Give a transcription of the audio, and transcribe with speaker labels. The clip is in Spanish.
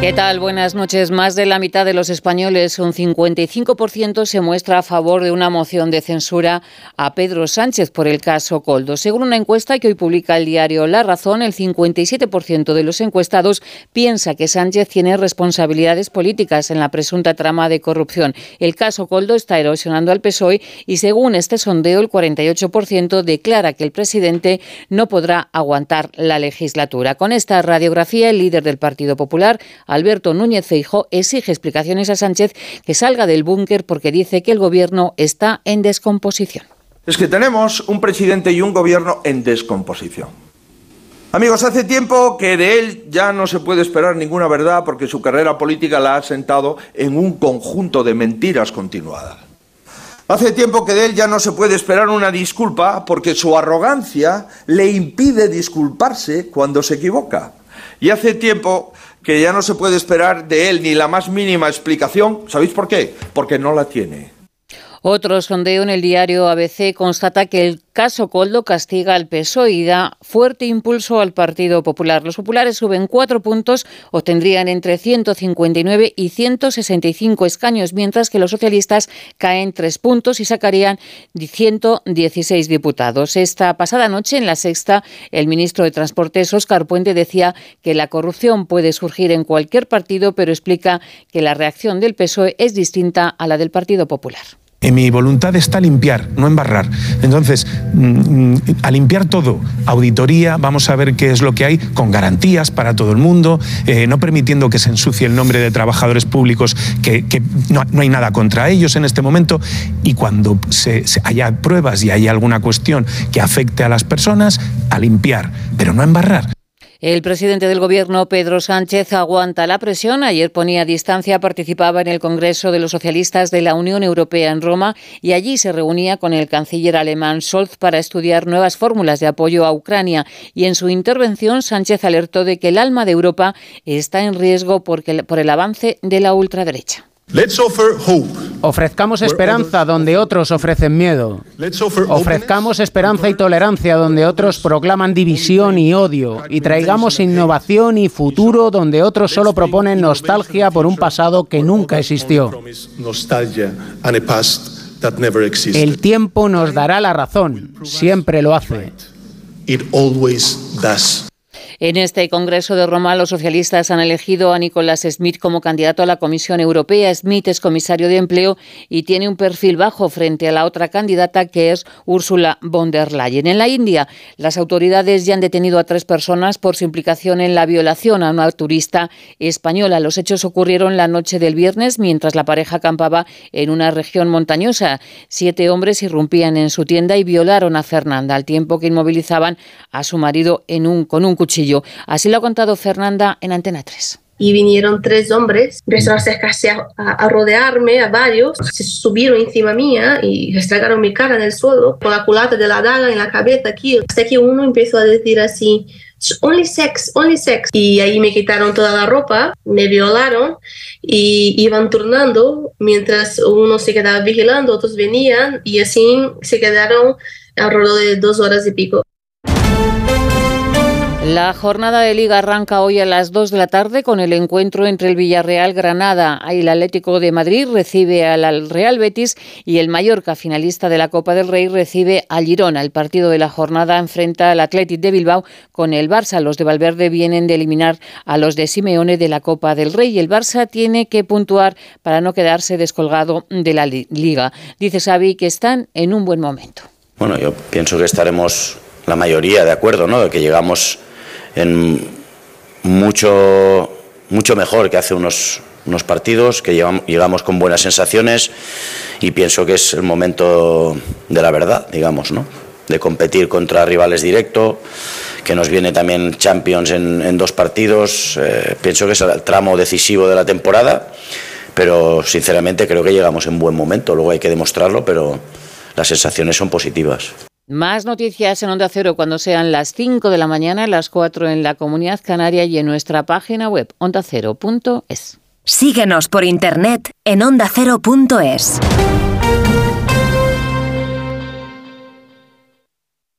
Speaker 1: ¿Qué tal? Buenas noches. Más de la mitad de los españoles, un 55%, se muestra a favor de una moción de censura a Pedro Sánchez por el caso Coldo. Según una encuesta que hoy publica el diario La Razón, el 57% de los encuestados piensa que Sánchez tiene responsabilidades políticas en la presunta trama de corrupción. El caso Coldo está erosionando al PSOE y según este sondeo, el 48% declara que el presidente no podrá aguantar la legislatura. Con esta radiografía, el líder del Partido Popular, Alberto Núñez Feijo exige explicaciones a Sánchez que salga del búnker porque dice que el gobierno está en descomposición.
Speaker 2: Es que tenemos un presidente y un gobierno en descomposición. Amigos, hace tiempo que de él ya no se puede esperar ninguna verdad porque su carrera política la ha sentado en un conjunto de mentiras continuadas. Hace tiempo que de él ya no se puede esperar una disculpa porque su arrogancia le impide disculparse cuando se equivoca. Y hace tiempo que ya no se puede esperar de él ni la más mínima explicación. ¿Sabéis por qué? Porque no la tiene.
Speaker 1: Otro sondeo en el diario ABC constata que el caso Coldo castiga al PSOE y da fuerte impulso al Partido Popular. Los populares suben cuatro puntos, obtendrían entre 159 y 165 escaños, mientras que los socialistas caen tres puntos y sacarían 116 diputados. Esta pasada noche, en la sexta, el ministro de Transportes, Óscar Puente, decía que la corrupción puede surgir en cualquier partido, pero explica que la reacción del PSOE es distinta a la del Partido Popular.
Speaker 3: En mi voluntad está limpiar, no embarrar. Entonces, mm, mm, a limpiar todo, auditoría, vamos a ver qué es lo que hay, con garantías para todo el mundo, eh, no permitiendo que se ensucie el nombre de trabajadores públicos, que, no, hay nada contra ellos en este momento, y cuando se, haya pruebas y haya alguna cuestión que afecte a las personas, a limpiar, pero no a embarrar.
Speaker 1: El presidente del Gobierno, Pedro Sánchez, aguanta la presión. Ayer ponía distancia, participaba en el Congreso de los Socialistas de la Unión Europea en Roma y allí se reunía con el canciller alemán Scholz para estudiar nuevas fórmulas de apoyo a Ucrania. Y en su intervención, Sánchez alertó de que el alma de Europa está en riesgo por el avance de la ultraderecha.
Speaker 4: Ofrezcamos esperanza donde otros ofrecen miedo. Ofrezcamos esperanza y tolerancia donde otros proclaman división y odio. Y traigamos innovación y futuro donde otros solo proponen nostalgia por un pasado que nunca existió. El tiempo nos dará la razón. Siempre lo hace.
Speaker 1: En este Congreso de Roma, los socialistas han elegido a Nicolás Smith como candidato a la Comisión Europea. Smith es comisario de empleo y tiene un perfil bajo frente a la otra candidata que es Ursula von der Leyen. En la India, las autoridades ya han detenido a tres personas por su implicación en la violación a una turista española. Los hechos ocurrieron la noche del viernes mientras la pareja acampaba en una región montañosa. Siete hombres irrumpían en su tienda y violaron a Fernanda al tiempo que inmovilizaban a su marido con un cuchillo. Así lo ha contado Fernanda en Antena 3
Speaker 5: y vinieron tres hombres, empezaron a acercarse a, rodearme, a varios, se subieron encima mía y estragaron mi cara en el suelo, con la culata de la daga en la cabeza aquí, hasta que uno empezó a decir así, only sex, only sex, y ahí me quitaron toda la ropa, me violaron y iban turnando, mientras uno se quedaba vigilando, otros venían y así se quedaron alrededor de dos horas y pico.
Speaker 1: La jornada de liga arranca hoy a las 2 de la tarde con el encuentro entre el Villarreal Granada y el Atlético de Madrid recibe al Real Betis y el Mallorca, finalista de la Copa del Rey, recibe al Girona. El partido de la jornada enfrenta al Atlético de Bilbao con el Barça. Los de Valverde vienen de eliminar a los de Simeone de la Copa del Rey y el Barça tiene que puntuar para no quedarse descolgado de la liga. Dice Xavi que están en un buen momento.
Speaker 6: Bueno, yo pienso que estaremos la mayoría de acuerdo, ¿no? De que llegamos en mucho, mucho mejor que hace unos, unos partidos, que llegamos, con buenas sensaciones y pienso que es el momento de la verdad, digamos, ¿no? de competir contra rivales directos, que nos viene también Champions en, dos partidos. Eh, pienso que es el tramo decisivo de la temporada, pero sinceramente creo que llegamos en buen momento. Luego hay que demostrarlo, pero las sensaciones son positivas.
Speaker 1: Más noticias en Onda Cero cuando sean las 5 de la mañana, las 4 en la Comunidad Canaria y en nuestra página web ondacero.es.
Speaker 7: Síguenos por internet en ondacero.es.